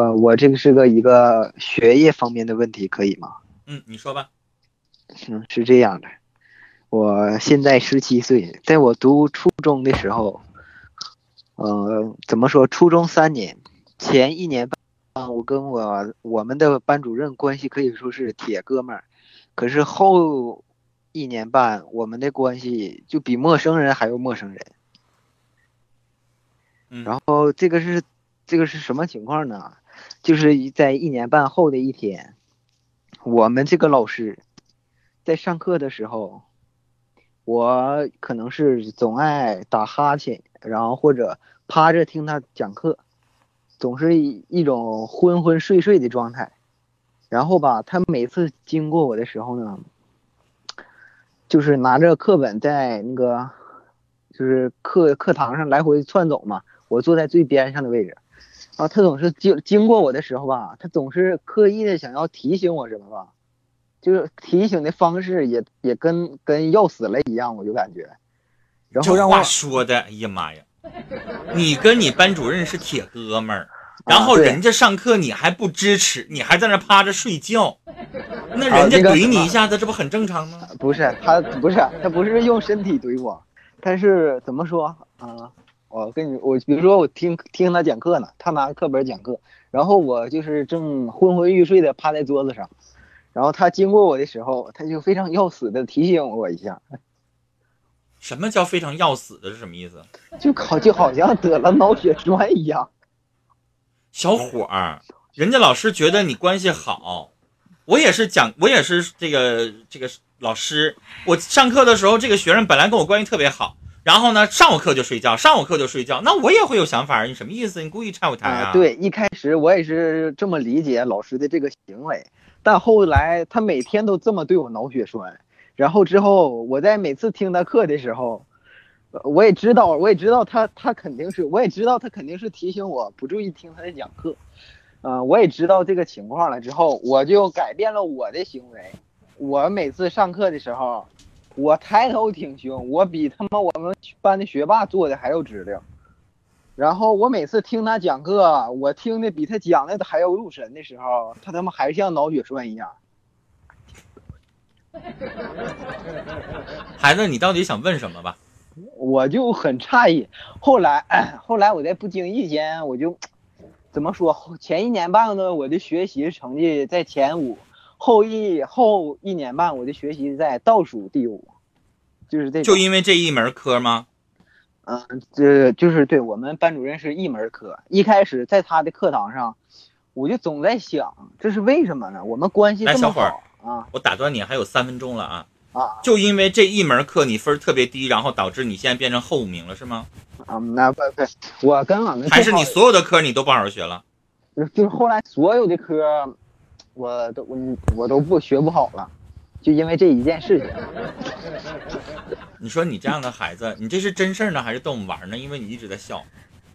呃，我这个是个一个学业方面的问题，可以吗？嗯，你说吧。嗯，是这样的，我现在十七岁，在我读初中的时候，呃，怎么说？初中三年，前一年半，我跟我我们的班主任关系可以说是铁哥们儿，可是后一年半，我们的关系就比陌生人还要陌生人。嗯，然后这个是这个是什么情况呢？就是在一年半后的一天，我们这个老师在上课的时候，我可能是总爱打哈欠，然后或者趴着听他讲课，总是一种昏昏睡睡的状态。然后吧，他每次经过我的时候呢，就是拿着课本在那个就是课课堂上来回窜走嘛。我坐在最边上的位置，啊，他总是经经过我的时候吧，他总是刻意的想要提醒我什么吧，就是提醒的方式也也跟跟要死了一样，我就感觉。然后让我话说的，哎呀妈呀，你跟你班主任是铁哥们儿，然后人家上课你还不支持，你还在那趴着睡觉，那人家怼你一下子，这不很正常吗？不是他，不是他，不是用身体怼我，他是怎么说啊？我跟你，我比如说我听听他讲课呢，他拿课本讲课，然后我就是正昏昏欲睡的趴在桌子上，然后他经过我的时候，他就非常要死的提醒我一下。什么叫非常要死的？是什么意思？就好就好像得了脑血栓一样。小伙儿，人家老师觉得你关系好，我也是讲，我也是这个这个老师，我上课的时候，这个学生本来跟我关系特别好。然后呢，上午课就睡觉，上午课就睡觉，那我也会有想法你什么意思？你故意拆我台啊？对，一开始我也是这么理解老师的这个行为，但后来他每天都这么对我脑血栓，然后之后我在每次听他课的时候，我也知道，我也知道他他肯定是，我也知道他肯定是提醒我不注意听他的讲课，嗯，我也知道这个情况了之后，我就改变了我的行为，我每次上课的时候。我抬头挺胸，我比他妈我们班的学霸做的还要直溜。然后我每次听他讲课，我听的比他讲的还要入神的时候，他他妈还像脑血栓一样。孩子，你到底想问什么吧？我就很诧异。后来，后来我在不经意间，我就怎么说？前一年半呢，我的学习成绩在前五。后一后一年半，我的学习在倒数第五，就是这。就因为这一门科吗？嗯，这就是对我们班主任是一门科。一开始在他的课堂上，我就总在想，这是为什么呢？我们关系这么好啊！我打断你，还有三分钟了啊！啊，就因为这一门课你分特别低，然后导致你现在变成后五名了，是吗？啊，那不不，我跟俺们还是你所有的科你都不好好学了？就是后来所有的科。我都我我都不学不好了，就因为这一件事情。你说你这样的孩子，你这是真事儿呢，还是逗我们玩呢？因为你一直在笑。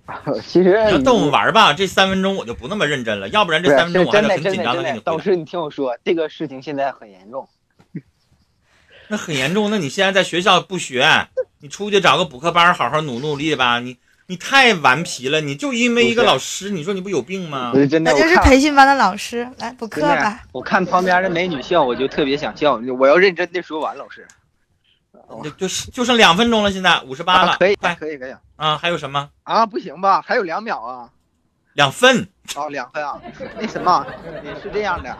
其实你要逗我们玩吧，这三分钟我就不那么认真了，要不然这三分钟我还得很紧张的给你导师，你听我说，这个事情现在很严重。那很严重，那你现在在学校不学，你出去找个补课班，好好努努力吧，你。你太顽皮了！你就因为一个老师，你说你不有病吗？不是真的，那就是培训班的老师来补课吧。我看旁边的美女笑，我就特别想笑。我要认真的说完，老师，就就就剩两分钟了，现在五十八了，可以，可以，可以啊！还有什么啊？不行吧？还有两秒啊？两分哦，两分啊？那什么，是这样的，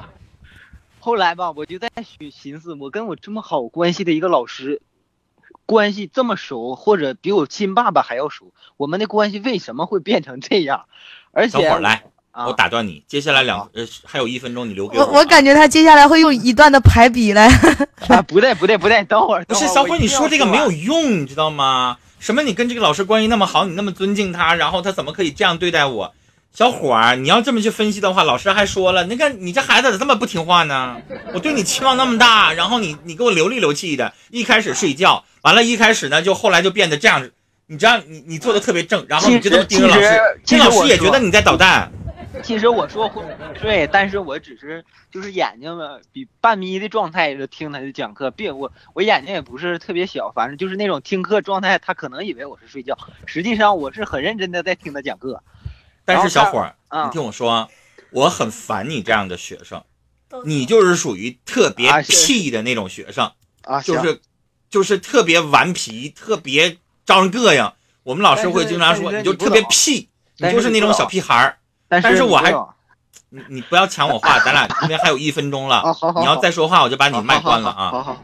后来吧，我就在寻思，我跟我这么好关系的一个老师。关系这么熟，或者比我亲爸爸还要熟，我们的关系为什么会变成这样？而且，等会儿来，我打断你，接下来两呃还有一分钟，你留给我。我我感觉他接下来会用一段的排比来。啊，不对不对不对，等会儿。不是小伙，你说这个没有用，你知道吗？什么？你跟这个老师关系那么好，你那么尊敬他，然后他怎么可以这样对待我？小伙儿，你要这么去分析的话，老师还说了，那个你这孩子咋这么不听话呢？我对你期望那么大，然后你你给我流里流气的，一开始睡觉，完了，一开始呢就后来就变得这样，你知道你你做的特别正，然后你就这么盯着老师，这老师也觉得你在捣蛋。其实我说会睡，但是我只是就是眼睛嘛，比半眯的状态就听他的讲课，别我我眼睛也不是特别小，反正就是那种听课状态，他可能以为我是睡觉，实际上我是很认真的在听他讲课。但是小伙儿，你听我说，我很烦你这样的学生，你就是属于特别屁的那种学生，啊，就是就是特别顽皮，特别招人膈应。我们老师会经常说，你就特别屁，你就是那种小屁孩儿。但但是我还你你你不要抢我话，咱俩因为还有一分钟了。啊 好，好你要再说话我就把你麦关了啊。好好好，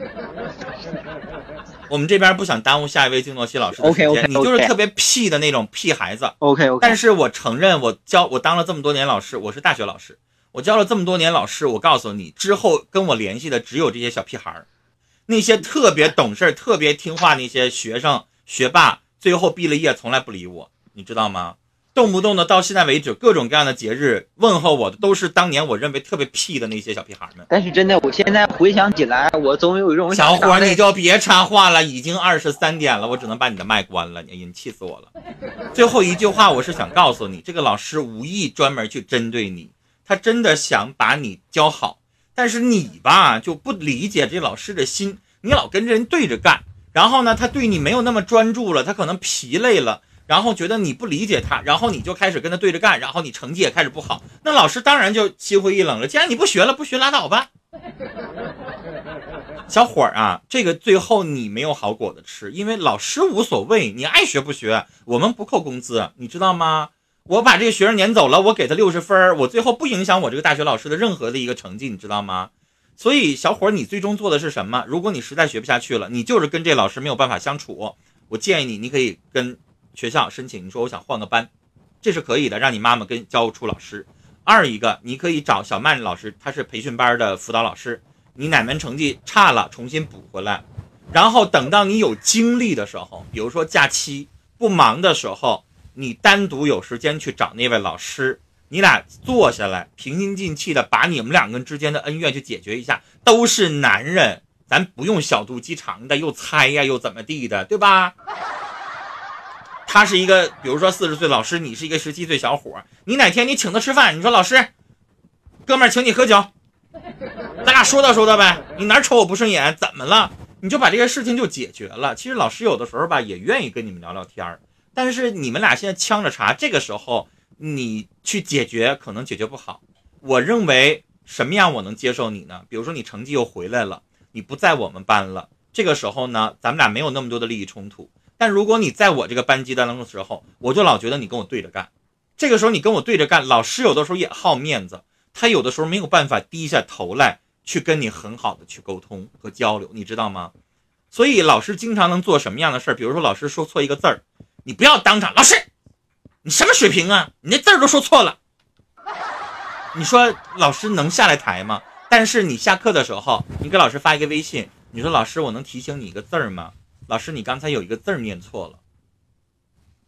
我们这边不想耽误下一位静诺西老师的时间 OK，OK，OK 你就是特别屁的那种屁孩子。OK OK，但是我承认，我教我当了这么多年老师，我是大学老师，我教了这么多年老师，我告诉你，之后跟我联系的只有这些小屁孩儿，那些特别懂事儿、特别听话那些学生学霸，最后毕了业从来不理我，你知道吗？动不动的到现在为止，各种各样的节日问候我的，都是当年我认为特别屁的那些小屁孩们。但是真的，我现在回想起来，我总有一种小伙你就别插话了，已经二十三点了，我只能把你的麦关了。哎呀，你气死我了！最后一句话，我是想告诉你，这个老师无意专门去针对你，他真的想把你教好，但是你吧就不理解这老师的心，你老跟着人对着干，然后呢，他对你没有那么专注了，他可能疲累了。然后觉得你不理解他，然后你就开始跟他对着干，然后你成绩也开始不好，那老师当然就心灰意冷了。既然你不学了，不学拉倒吧。小伙儿啊，这个最后你没有好果子吃，因为老师无所谓，你爱学不学，我们不扣工资，你知道吗？我把这个学生撵走了，我给他六十分，我最后不影响我这个大学老师的任何的一个成绩，你知道吗？所以小伙儿，你最终做的是什么？如果你实在学不下去了，你就是跟这老师没有办法相处，我建议你，你可以跟学校申请，你说我想换个班，这是可以的，让你妈妈跟教务处老师。二一个，你可以找小曼老师，他是培训班的辅导老师。你哪门成绩差了，重新补回来，然后等到你有精力的时候，比如说假期不忙的时候，你单独有时间去找那位老师，你俩坐下来，平心静气的把你们两个人之间的恩怨去解决一下。都是男人，咱不用小肚鸡肠的，又猜呀，又怎么地的，对吧？他是一个，比如说四十岁老师，你是一个十七岁小伙，你哪天你请他吃饭，你说老师，哥们儿请你喝酒，咱俩说道说道呗。你哪瞅我不顺眼，怎么了？你就把这个事情就解决了。其实老师有的时候吧，也愿意跟你们聊聊天儿，但是你们俩现在呛着茬，这个时候你去解决可能解决不好。我认为什么样我能接受你呢？比如说你成绩又回来了，你不在我们班了，这个时候呢，咱们俩没有那么多的利益冲突。但如果你在我这个班级当中的时候，我就老觉得你跟我对着干。这个时候你跟我对着干，老师有的时候也好面子，他有的时候没有办法低下头来去跟你很好的去沟通和交流，你知道吗？所以老师经常能做什么样的事儿？比如说老师说错一个字儿，你不要当场，老师，你什么水平啊？你那字儿都说错了。你说老师能下来台吗？但是你下课的时候，你给老师发一个微信，你说老师，我能提醒你一个字儿吗？老师，你刚才有一个字儿念错了，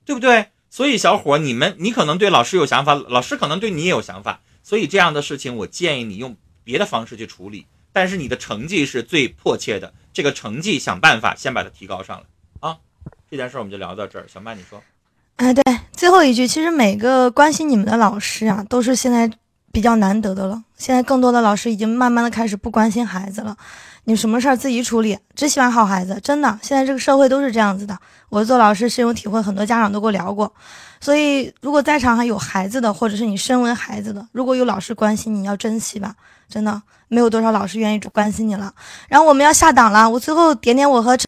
对不对？所以小伙，你们你可能对老师有想法，老师可能对你也有想法，所以这样的事情，我建议你用别的方式去处理。但是你的成绩是最迫切的，这个成绩想办法先把它提高上来啊！这件事儿我们就聊到这儿。小曼，你说，哎，对，最后一句，其实每个关心你们的老师啊，都是现在比较难得的了。现在更多的老师已经慢慢的开始不关心孩子了，你什么事儿自己处理，只喜欢好孩子，真的，现在这个社会都是这样子的。我做老师深有体会，很多家长都跟我聊过。所以，如果在场还有孩子的，或者是你身为孩子的，如果有老师关心你，要珍惜吧，真的没有多少老师愿意关心你了。然后我们要下档了，我最后点点我和。